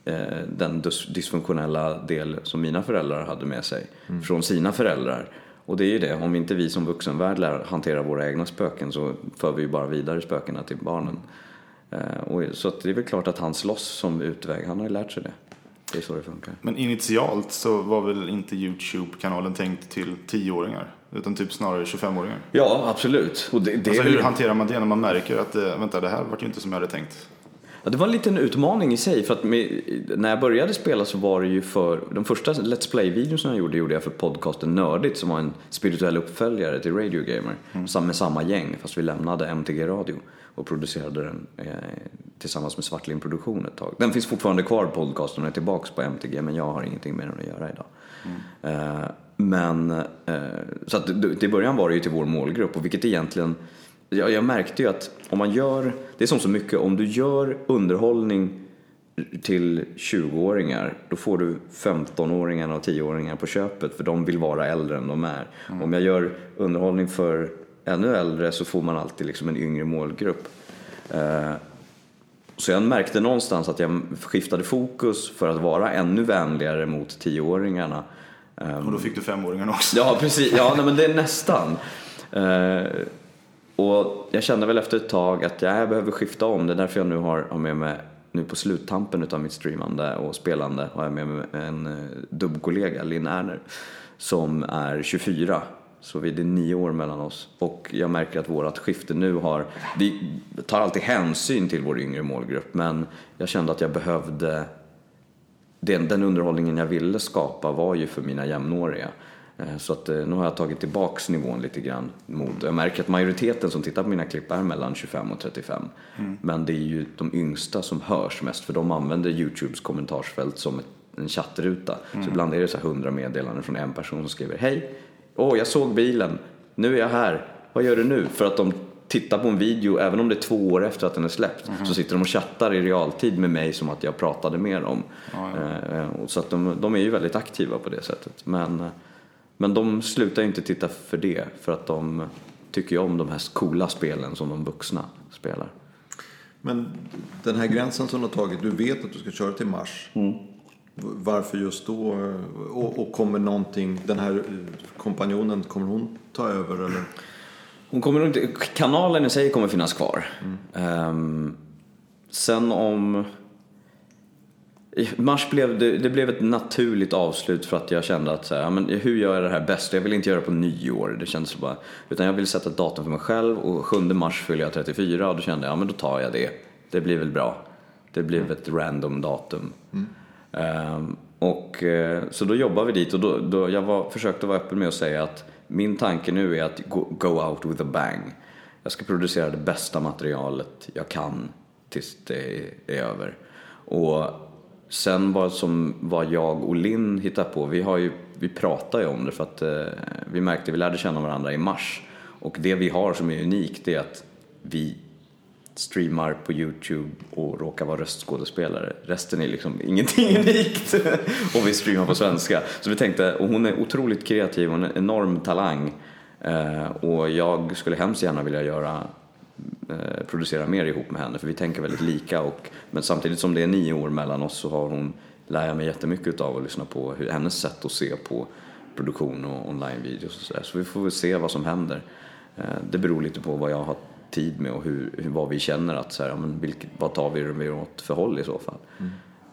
eh, den dys- dysfunktionella del som mina föräldrar hade med sig från sina föräldrar. Och det är ju det, om inte vi som vuxenvärld lär hantera våra egna spöken så för vi ju bara vidare spökena till barnen. Eh, och, så att det är väl klart att han slåss som utväg, han har ju lärt sig det. Det är så det funkar. Men initialt så var väl inte Youtube-kanalen tänkt till 10-åringar? Utan typ snarare 25-åringar. Ja, absolut. Och det, det, Alltså hur hanterar man det när man märker att eh, vänta, det här var ju inte som jag hade tänkt? Ja, det var en liten utmaning i sig för att med, när jag började spela så var det ju för de första Let's Play-videon som jag gjorde gjorde jag för podcasten Nördigt som var en spirituell uppföljare till Radio Gamer sam- med samma gäng fast vi lämnade MTG Radio och producerade den eh, tillsammans med Svartling Produktion ett tag. Den finns fortfarande kvar podcasten och är tillbaks på MTG men jag har ingenting med den att göra idag. Eh, men eh, så att i början var det ju till vår målgrupp och vilket egentligen jag, jag märkte ju att om man gör, det är som så mycket, om du gör underhållning till 20-åringar då får du 15-åringarna och 10-åringar på köpet för de vill vara äldre än de är. Om jag gör underhållning för ännu äldre så får man alltid liksom en yngre målgrupp. Eh, så jag märkte någonstans att jag skiftade fokus för att vara ännu vänligare mot 10-åringarna. Eh, Och då fick du femåringen också. Ja, precis. Ja, nej, men det är nästan. Eh, och jag kände väl efter ett tag att ja, jag behöver skifta om. Det är därför jag nu har, har med mig, nu på sluttampen av mitt streamande och spelande, har jag med mig en eh, dubbkollega, Linn Erner, som är 24. Så vi, det är nio år mellan oss. Och jag märker att vårt skifte nu har, vi tar alltid hänsyn till vår yngre målgrupp, men jag kände att jag behövde den, den underhållningen jag ville skapa var ju för mina jämnåriga. Eh, Så att eh, nu har jag tagit tillbaks nivån lite grann mot, jag märker att majoriteten som tittar på mina klipp är mellan 25 och 35. Men det är ju de yngsta som hörs mest för de använder Youtubes kommentarsfält som en chattruta. Så ibland är det så här 100 meddelanden från en person som skriver Hej! Åh, jag såg bilen. Nu är jag här. Vad gör du nu? För att de tittar på en video, även om det är två år efter att den är släppt, så sitter de och chattar i realtid med mig som att jag pratade med dem. Eh, och Så att de, de är ju väldigt aktiva på det sättet. Men, eh, men de slutar ju inte titta för det, för att de tycker ju om de här coola spelen som de vuxna spelar. Men den här gränsen som du har tagit, du vet att du ska köra till mars. Varför just då? Och, och kommer någonting, den här kompanjonen, kommer hon ta över eller? Hon kommer inte, kanalen i sig kommer finnas kvar. Ehm, sen om... Mars blev det, det blev ett naturligt avslut för att jag kände att så här, men hur gör jag det här bäst? Jag vill inte göra det på nyår, det kändes bara, utan jag vill sätta ett datum för mig själv och 7 mars fyller jag 34 och då kände jag, ja men då tar jag det. Det blir väl bra. Det blev ett random datum. Ehm, Ehm, och, eh, så då jobbar vi dit och då, då jag var, försökte vara öppen med att säga att min tanke nu är att go, go out with a bang. Jag ska producera det bästa materialet jag kan tills det är över. Och sen vad, som, vad jag och Linn hittar på, vi, har ju, vi pratar ju om det för att eh, vi märkte, vi lärde känna varandra i mars. Och det vi har som är unikt är att vi streamar på Youtube och råkar vara röstskådespelare. Resten är liksom ingenting unikt. och vi streamar på svenska. Så vi tänkte, och hon är otroligt kreativ, hon är en enorm talang. Eh, och jag skulle hemskt gärna vilja göra eh, producera mer ihop med henne för vi tänker väldigt lika och men samtidigt som det är nio år mellan oss så har hon, lär jag mig jättemycket av att lyssna på hur, hennes sätt att se på produktion och online-videos och sådär. Så vi får väl se vad som händer. Eh, det beror lite på vad jag har tid med och hur, vad vi känner att så här, ja, men vilket, vad tar vi det åt för håll i så fall.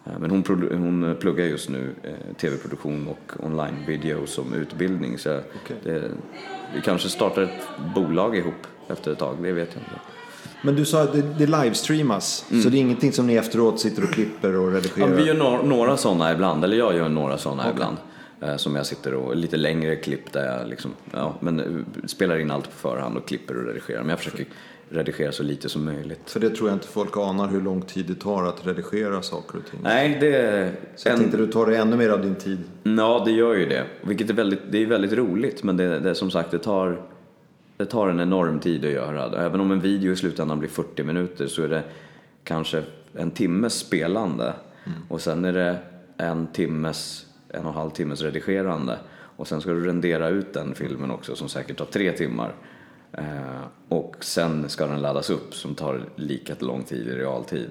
Eh, Men hon, hon pluggar just nu eh, tv-produktion och online-video som utbildning. Så det, vi kanske startar ett bolag ihop efter ett tag, det vet jag inte. Men du sa att det, det livestreamas, så det är ingenting som ni efteråt sitter och klipper och Ja, redigerar? men vi gör några, några sådana ibland, eller jag gör några sådana ibland. Eh, Som jag sitter och, lite längre klipp där jag liksom, ja, men eh, spelar in allt på förhand och klipper och redigerar. Men jag försöker redigera så lite som möjligt. För det tror jag inte folk anar hur lång tid det tar att redigera saker och ting. Nej, det Så jag tänkte du tar det ännu mer av din tid. Ja, det gör ju det. Vilket är väldigt, det är väldigt roligt, men det, det som sagt, det tar, det tar en enorm tid att göra. Även om en video i slutändan blir 40 minuter så är det kanske en timmes spelande och sen är det en timmes, en och en halv timmes redigerande och sen ska du rendera ut den filmen också som säkert tar tre timmar. Eh, och sen ska den laddas upp som tar lika lång tid i realtid.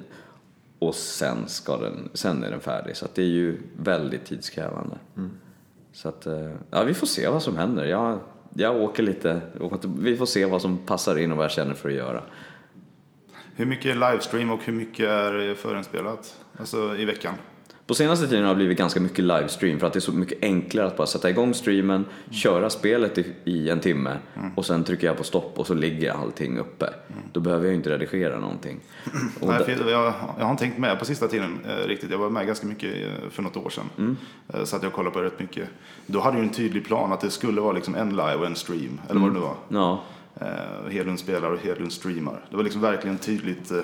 Och sen, ska den, sen är den färdig. Så det är ju väldigt tidskrävande. Så att, eh, ja, vi får se vad som händer. Jag, jag åker lite, vi får se vad som passar in och vad jag känner för att göra. Hur mycket är livestream och hur mycket är förinspelat? Alltså i veckan? På senaste tiden har det blivit ganska mycket livestream för att det är så mycket enklare att bara sätta igång streamen, köra spelet i, i en timme och sen trycker jag på stopp och så ligger allting uppe. Då behöver jag ju inte redigera någonting. Nej, för jag, jag har inte tänkt med på sista tiden eh, riktigt. Jag var med ganska mycket eh, för något år sedan. Mm. Eh, så att jag kollade på rätt mycket. Då hade du en tydlig plan att det skulle vara liksom en live och en stream. Eller vad det nu var. ja, Eh, Hedlund spelar och Hedlund streamar. Det var liksom verkligen tydligt eh,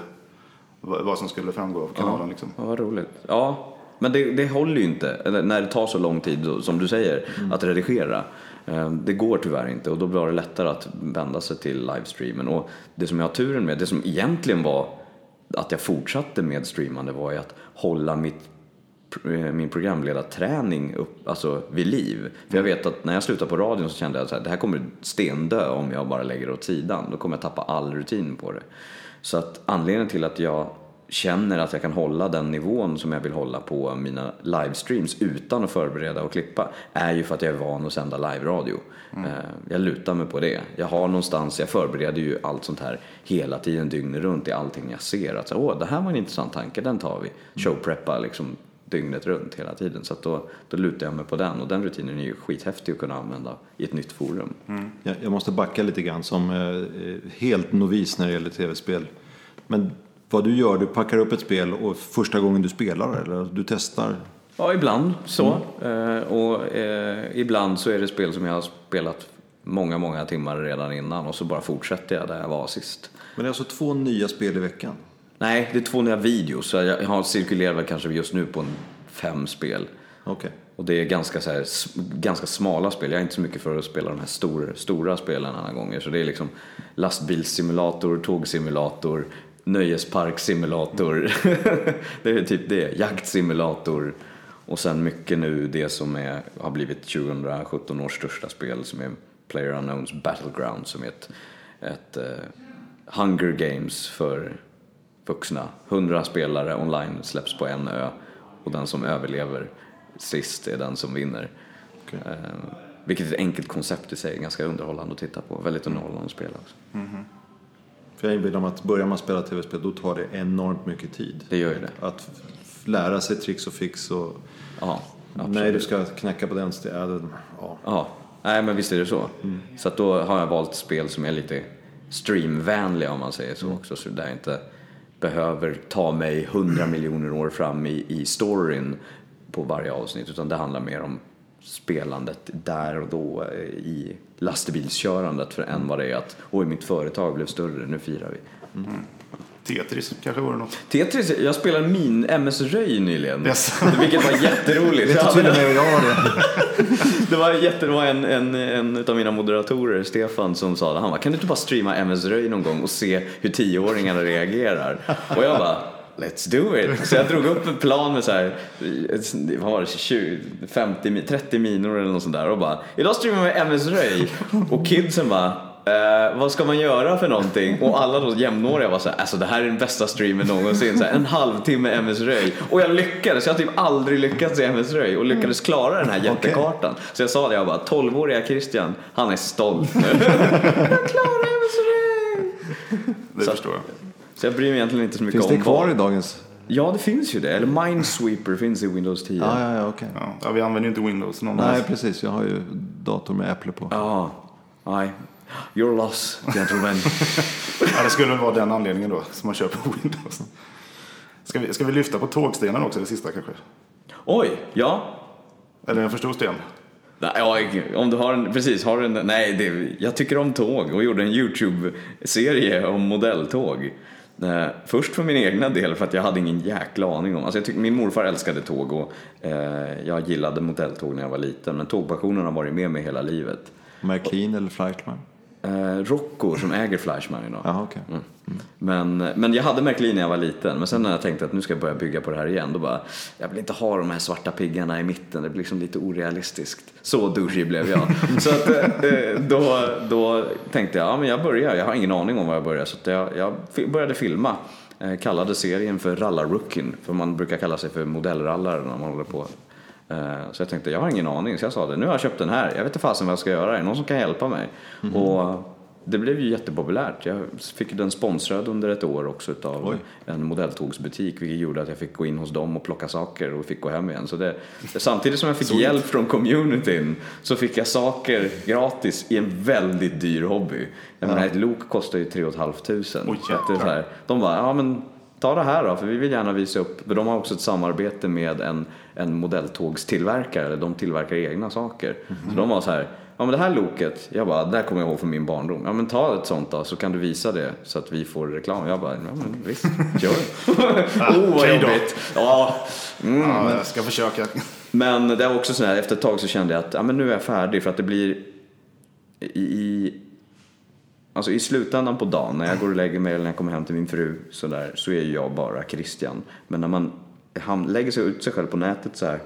vad, som skulle framgå av kanalen. Liksom. Ja, vad roligt. Ja, men det, det håller ju inte eller när det tar så lång tid som du säger att redigera. Eh, Det går tyvärr inte och då blir det lättare att vända sig till livestreamen. Och det som jag har turen med, det som egentligen var att jag fortsatte med streamande var ju att hålla mitt eh, min programledarträning upp, alltså vid liv. För jag vet att när jag slutade på radion så kände jag att det här kommer stendö om jag bara lägger det åt sidan. Då kommer jag tappa all rutin på det. Så att anledningen till att jag känner att jag kan hålla den nivån som jag vill hålla på mina livestreams utan att förbereda och klippa är ju för att jag är van att sända live-radio. Eh, Jag lutar mig på det. Jag har någonstans, jag förbereder ju allt sånt här hela tiden dygnet runt i allting jag ser. Att så, åh, det här var en intressant tanke, den tar vi. Showpreppa liksom dygnet runt hela tiden. Så att då, då lutar jag mig på den och den rutinen är ju skithäftig att kunna använda i ett nytt forum. Jag, jag måste backa lite grann som eh, helt novis när det gäller tv-spel. Men vad du gör, du packar upp ett spel och första gången du spelar eller du testar. Ja, ibland så. Eh, och eh, ibland så är det spel som jag har spelat många, många timmar redan innan och så bara fortsätter jag där jag var sist. Men det är alltså två nya spel i veckan. Nej, det är två nya videos. Jag har cirkulerar väl kanske just nu på en fem spel. Okej. Och det är ganska, så här, ganska smala spel. Jag är inte så mycket för att spela de här stor, stora spelen alla gånger. Så det är liksom lastbilssimulator, tågsimulator, nöjesparksimulator. det är typ det. Jaktsimulator. Och sen mycket nu det som är, har blivit 2017 års största spel som är Player Unknowns Battleground som är ett, ett eh, Hunger Games för vuxna. 100 spelare online släpps på en ö och den som överlever sist är den som vinner. Eh, vilket är ett enkelt koncept i sig, ganska underhållande att titta på. Väldigt underhållande att spela också. För jag inbillar mig att börjar man spela tv-spel då tar det enormt mycket tid. Det gör ju det. Att lära sig tricks och fix och Ja, nej du ska knacka på den ställen. Ja. ja. Nej men visst är det så. Så att då har jag valt spel som är lite streamvänliga om man säger så också. Så där jag inte behöver ta mig hundra miljoner år fram i, i storyn på varje avsnitt. Utan det handlar mer om spelandet där och då eh, i lastbilskörandet för än vad det är att oj mitt företag blev större, nu firar vi. Tetris kanske vore något. Tetris, jag spelade min MS Röj nyligen. Yes. Vilket var jätteroligt. Jag hade- med jag det. Det var, jätte, det var en, en, en av mina moderatorer, Stefan, som sa det. Han bara, kan du inte bara streama MS Röj någon gång och se hur tioåringarna reagerar? Och jag bara, let's do it! Så jag drog upp en plan med så här, vad var det, 20, 50, mi- 30 minor eller något sånt där och bara, idag streamar vi MS Röj. Och kidsen bara, eh, vad ska man göra för någonting? Och alla då jämnåriga var så här, alltså det här är den bästa streamen någonsin. Så här, en halvtimme MS Röj. Och jag lyckades, jag har typ aldrig lyckats i MS Röj och lyckades klara den här jättekartan. Så jag sa det, jag bara, 12-åriga Christian, han är stolt nu. jag klarar MS Röj! Det förstår jag. Så jag bryr mig egentligen inte så mycket Finns om det kvar i dagens? Ja, det finns ju det. Eller Minesweeper finns i Windows 10. Ja, ja, ja, okej. Ja, ja, vi använder ju inte Windows. Någon Nej, precis. Jag har ju dator med Apple på. Ja, nej. Your loss, gentlemen. Ja, det skulle väl vara den anledningen då, som man på Windows. Ska vi, ska vi lyfta på tågstenen också, det sista kanske? Oj, ja. Eller en för stor sten? Nej, ja, om du har en, precis, har en, nej, det, jag tycker om tåg och gjorde en YouTube-serie om modelltåg. Eh, först för min egna del för att jag hade ingen jäkla aning om, alltså jag tyck, min morfar älskade tåg och eh, jag gillade modelltåg när jag var liten men tågpassionen har varit med mig hela livet. McLean eller Fleischmann? Eh, Rocco som äger Fleischmann idag. Jaha, okej. Mm. Men, men jag hade Märklin när jag var liten, men sen när jag tänkte att nu ska jag börja bygga på det här igen, då bara, jag vill inte ha de här svarta piggarna i mitten, det blir liksom lite orealistiskt. Så douchig blev jag. så att, eh, då, då tänkte jag, ja men jag börjar, jag har ingen aning om vad jag börjar, så att jag, jag började filma. Eh, kallade serien för Rallarrookien, för man brukar kalla sig för modellrallare när man håller på. Eh, Så jag tänkte, jag har ingen aning, så jag sa det, nu har jag köpt den här, jag vet inte fasen vad jag ska göra, är det någon som kan hjälpa mig? Och det blev ju jättepopulärt. Jag fick den sponsrad under ett år också utav Oj. en modelltågsbutik vilket gjorde att jag fick gå in hos dem och plocka saker och fick gå hem igen. Så det, samtidigt som jag fick hjälp från communityn så fick jag saker gratis i en väldigt dyr hobby. Jag menar, ett lok kostar ju 3 500. Oj, Så här, de bara, ja men ta det här då, för vi vill gärna visa upp, för de har också ett samarbete med en, en modelltågstillverkare, eller de tillverkar egna saker. Så de var så här, ja men det här loket, jag bara, det här kommer jag ihåg från min barndom. Ja men ta ett sånt då, så kan du visa det så att vi får reklam. Jag bara, ja men visst, gör det. oh vad jobbigt. Ja, mm. Ja, jag ska försöka. Men det var också så här, efter ett tag så kände jag att ja, men nu är jag färdig för att det blir i, i, alltså i slutändan på dagen när jag går och lägger mig eller när jag kommer hem till min fru så, där, så är ju jag bara Christian. Men när man lägger sig ut sig själv på nätet så här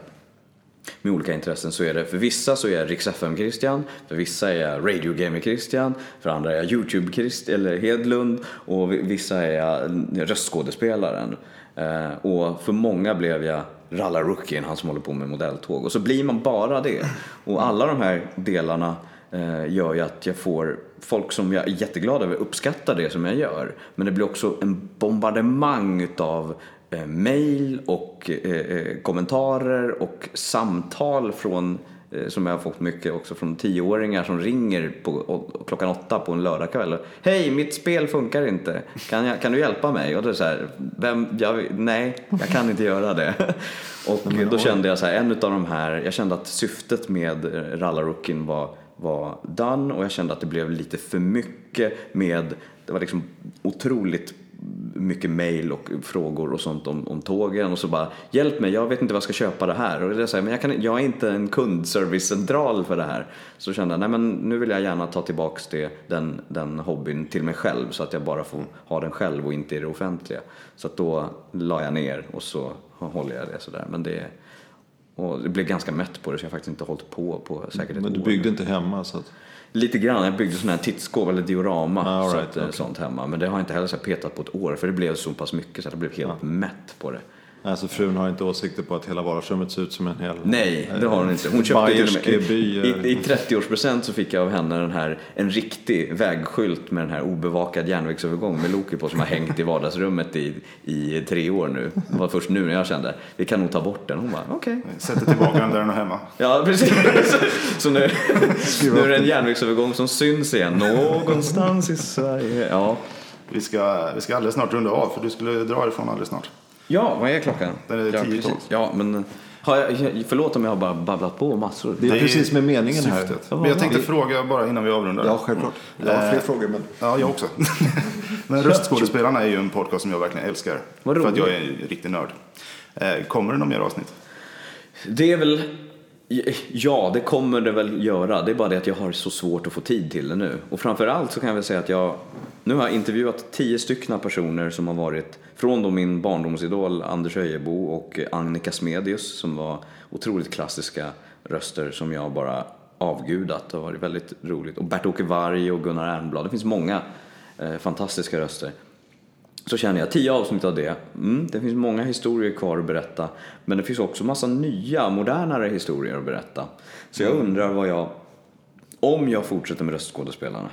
med olika intressen så är det för vissa så är jag Rix FM Christian, för vissa är jag Radio Gamer Christian, för andra är jag Youtube-Christian, eller Hedlund och vissa är jag röstskådespelaren. Eh, och för många blev jag Rallarrookien, han som håller på med modelltåg. Och så blir man bara det. Och alla de här delarna eh, gör ju att jag får folk som jag är jätteglad över uppskattar det som jag gör. Men det blir också en bombardemang utav eh, mail och eh, eh, kommentarer och samtal från eh, som jag har fått mycket också från tioåringar som ringer på, och, klockan åtta på en lördagkväll. Hej, mitt spel funkar inte. Kan, jag, kan du hjälpa mig? Och då är det så här, vem, jag, nej, jag kan inte göra det. Och då kände jag så här, en av de här, jag kände att syftet med eh, Rallarrookien var, var done och jag kände att det blev lite för mycket med, det var liksom otroligt mycket mail och frågor och sånt om, om tågen och så bara hjälp mig, jag vet inte vad jag ska köpa det här och det är så här, men jag, kan, jag är inte en kundservicecentral för det här. Så kände jag, nej men nu vill jag gärna ta tillbaks det, den, den hobbyn till mig själv så att jag bara får ha den själv och inte i det offentliga. Så att då la jag ner och så håller jag det sådär. Men det, och det blev ganska mätt på det så jag har faktiskt inte hållit på på säkert ett Men du år. byggde inte hemma så att... Lite grann, jag byggde sån här tittskåp eller diorama Ah, all så right, att, eh, okej. sånt hemma. Men det har jag inte heller så petat på ett år för det blev så pass mycket så att jag blev helt mätt på det. Alltså frun har inte åsikter på att hela vardagsrummet ser ut som en hel... Nej, det har hon inte. Hon köpte till och med, Bayerske by. i, i, i 30-årspresent så fick jag av henne den här, en riktig vägskylt med den här obevakad järnvägsövergång med Loki på som har hängt i vardagsrummet i, i tre år nu. Det var först nu när jag kände, vi kan nog ta bort den. Hon bara, okej. Sätter tillbaka den där den är hemma. Ja, precis. Så nu, nu är det en järnvägsövergång som syns igen någonstans i Sverige. Ja, Vi ska, vi ska alldeles snart runda av, för du skulle dra ifrån alldeles snart. Ja vad är klockan? Den är ja, tio. Ja, men har jag, förlåt om jag har bara babblat på massor. Det är precis med meningen här. syftet. Men jag tänkte fråga bara innan vi avrundar. Ja, självklart. Jag har fler Eh, frågor men... Ja, jag också. Men Röstskådespelarna är ju en podcast som jag verkligen älskar. Vad för att jag roligt. är en riktig nörd. Eh, Kommer det någon mer avsnitt? Det är väl, ja det kommer det väl göra. Det är bara det att jag har så svårt att få tid till det nu. Och framförallt så kan jag väl säga att jag, nu har jag intervjuat tio stycken personer som har varit från då min barndomsidol Anders Öjebo och Annika Smedius som var otroligt klassiska röster som jag bara avgudat. Det har varit väldigt roligt. Och Bert-Åke Varg och Gunnar Ernblad. Det finns många eh, fantastiska röster. Så känner jag, tio avsnitt av det. Mm, det finns många historier kvar att berätta. Men det finns också massa nya, modernare historier att berätta. Så jag undrar vad jag, om jag fortsätter med röstskådespelarna.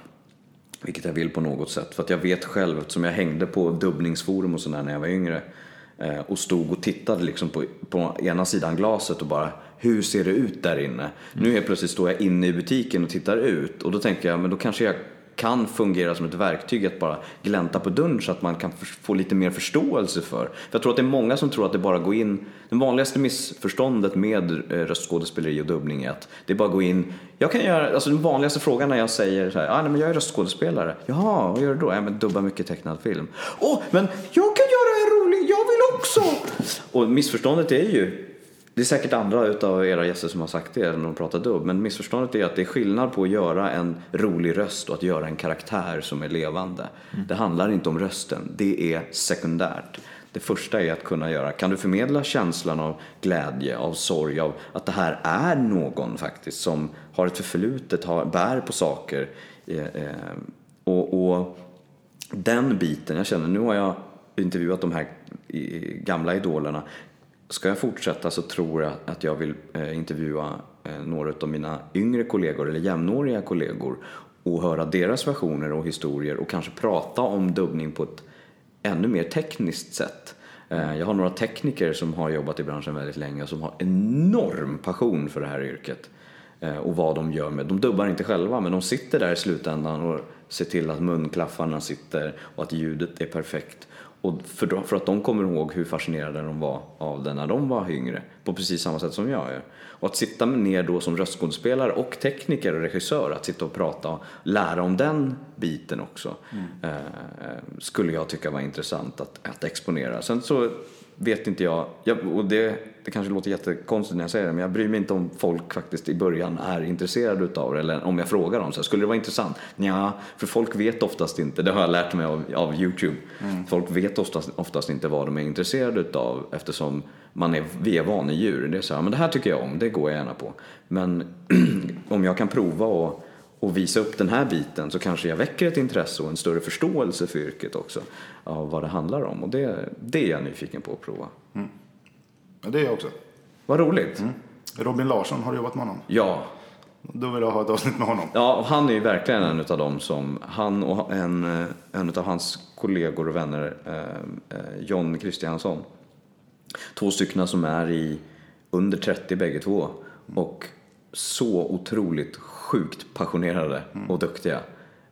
Vilket jag vill på något sätt. För att jag vet själv, eftersom jag hängde på dubbningsforum och sådär när jag var yngre. Eh, och stod och tittade liksom på, på ena sidan glaset och bara hur ser det ut där inne? Nu helt plötsligt står jag inne i butiken och tittar ut och då tänker jag, men då kanske jag kan fungera som ett verktyg att bara glänta på dörren så att man kan få lite mer förståelse för. För jag tror att det är många som tror att det bara går in, det vanligaste missförståndet med eh, röstskådespeleri och dubbning är att det bara går in, jag kan göra, alltså den vanligaste frågan när jag säger så här, ah, nej, men jag är röstskådespelare. Jaha, vad gör du då? Ja, men dubba mycket tecknad film. Åh, oh, men jag kan göra en rolig, jag vill också! Och missförståndet är ju, det är säkert andra utav era gäster som har sagt det när de pratar dubb, men missförståndet är att det är skillnad på att göra en rolig röst och att göra en karaktär som är levande. Det handlar inte om rösten, det är sekundärt. Det första är att kunna göra, kan du förmedla känslan av glädje, av sorg, av att det här är någon faktiskt som har ett förflutet, har, bär på saker. Eh, eh, och, och den biten, jag känner nu har jag intervjuat de här gamla idolerna. Ska jag fortsätta så tror jag att jag vill eh, intervjua eh, några av mina yngre kollegor eller jämnåriga kollegor och höra deras versioner och historier och kanske prata om dubbning på ett ännu mer tekniskt sätt. Eh, Jag har några tekniker som har jobbat i branschen väldigt länge och som har enorm passion för det här yrket eh, och vad de gör med. De dubbar inte själva men de sitter där i slutändan och ser till att munklaffarna sitter och att ljudet är perfekt. Och för, då- för att de kommer ihåg hur fascinerade de var av det när de var yngre, på precis samma sätt som jag är. Och att sitta ner då som röstskådespelare och tekniker och regissör, att sitta och prata och lära om den biten också, eh, skulle jag tycka var intressant att, att exponera. Sen så vet inte jag, jag och det, det kanske låter jättekonstigt när jag säger det, men jag bryr mig inte om folk faktiskt i början är intresserade utav det, eller om jag frågar dem så här, skulle det vara intressant? Ja, för folk vet oftast inte, det har jag lärt mig av, av Youtube, folk vet oftast, oftast inte vad de är intresserade utav eftersom man är, vi är vanedjur. Det är så här, men det här tycker jag om, det går jag gärna på. Men om jag kan prova och och visa upp den här biten så kanske jag väcker ett intresse och en större förståelse för yrket också av vad det handlar om och det, det är jag nyfiken på att prova. Ja, det är jag också. Vad roligt! Robin Larsson, har du jobbat med honom? Ja, Då vill jag ha ett avsnitt med honom. Ja, och han är ju verkligen en av dem som, han och en, en av hans kollegor och vänner, eh, eh, John Kristiansson. Två stycken som är i under 30 bägge två och så otroligt sjukt passionerade och duktiga.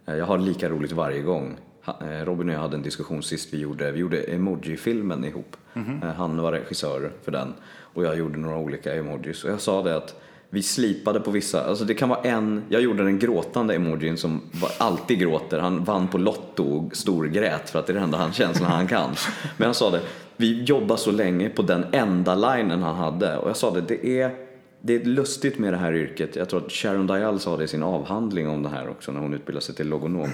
Eh, Jag har lika roligt varje gång. Eh, Robin och jag hade en diskussion sist vi gjorde, vi gjorde emoji-filmen ihop. Eh, Han var regissör för den och jag gjorde några olika emojis och jag sa det att vi slipade på vissa, alltså det kan vara en, jag gjorde den gråtande emojin som var, alltid gråter, han vann på Lotto och storgrät för att det är det enda han känslan han kan. Men jag sa det, vi jobbar så länge på den enda linen han hade och jag sa det, det är det är lustigt med det här yrket. Jag tror att Sharon Dial sa det i sin avhandling om det här också när hon utbildade sig till logonom.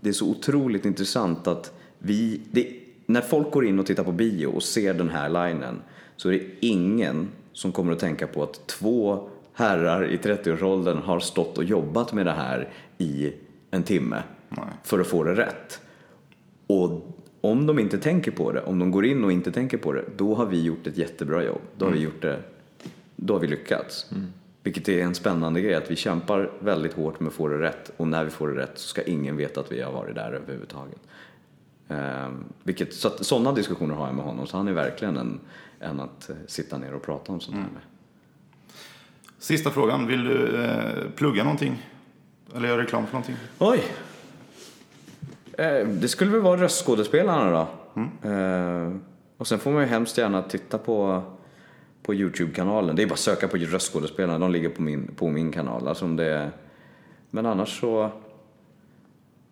Det är så otroligt intressant att vi, det, när folk går in och tittar på bio och ser den här linen så är det ingen som kommer att tänka på att två herrar i 30-årsåldern har stått och jobbat med det här i en timme för att få det rätt. Och om de inte tänker på det, om de går in och inte tänker på det, då har vi gjort ett jättebra jobb. Då har vi gjort det, då har vi lyckats. Vilket är en spännande grej, att vi kämpar väldigt hårt med att få det rätt och när vi får det rätt så ska ingen veta att vi har varit där överhuvudtaget. Ehm, vilket, så att, sådana diskussioner har jag med honom, så han är verkligen en, en att eh, sitta ner och prata om sånt här med. Sista frågan. Vill du eh, plugga någonting? Eller göra reklam för någonting? Oj! Eh, det skulle väl vara röstskådespelarna då. Eh, och sen får man ju hemskt gärna titta på, på Youtube-kanalen. Det är bara att söka på röstskådespelarna, de ligger på min, på min kanal. Alltså om det är... Men annars så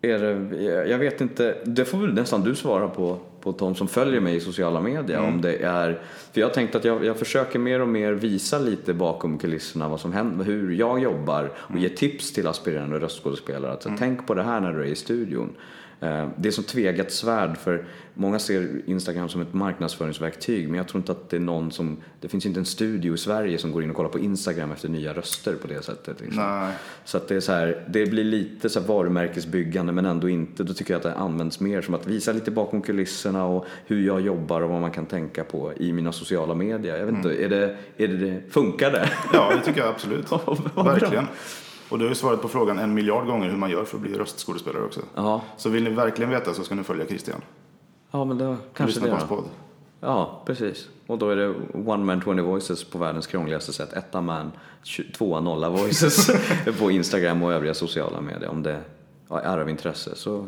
är det, jag- vet inte, det får väl nästan du svara på, på Tom som följer mig i sociala medier. Om det är, för jag har tänkt att jag, jag försöker mer och mer visa lite bakom kulisserna vad som händer, hur jag jobbar och ge tips till aspirerande röstskådespelare. Att, så, Tänk på det här när du är i studion. Eh, Det är som tvegat svärd för många ser Instagram som ett marknadsföringsverktyg men jag tror inte att det är någon som, det finns inte en studio i Sverige som går in och kollar på Instagram efter nya röster på det sättet. Liksom. Så att det är så här, det blir lite så varumärkesbyggande men ändå inte. Då tycker jag att det används mer som att visa lite bakom kulisserna och hur jag jobbar och vad man kan tänka på i mina sociala medier. Jag vet inte, är det, är det, funkar det? Ja, det tycker jag absolut. Verkligen. Och du har ju svarat på frågan en miljard gånger hur man gör för att bli röstskådespelare också. Ja, Så vill ni verkligen veta så ska ni följa Christian. ja men då kanske Lyssna det på hans. Ja, precis. Och då är det One Man 20 Voices på världens krångligaste sätt. Etta man, tvåa nolla voices på Instagram och övriga sociala medier. Om det ja, är av intresse så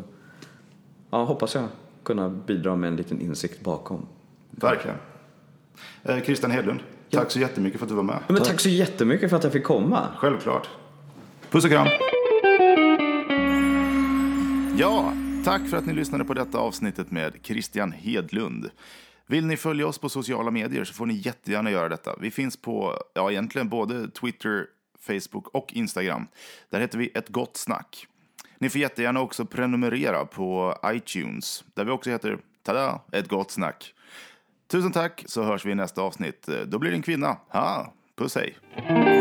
ja, hoppas jag kunna bidra med en liten insikt bakom. Verkligen. Eh, Christian Hedlund, tack så jättemycket för att du var med. Men tack så jättemycket för att jag fick komma. Självklart. Puss och kram. Ja, tack för att ni lyssnade på detta avsnittet med Christian Hedlund. Vill ni följa oss på sociala medier så får ni jättegärna göra detta. Vi finns på, ja egentligen både Twitter, Facebook och Instagram. Där heter vi Ett Gott Snack. Ni får jättegärna också prenumerera på iTunes, där vi också heter, tada, Ett Gott Snack. Tusen tack, så hörs vi i nästa avsnitt. Då blir det en kvinna. Ha, puss hej.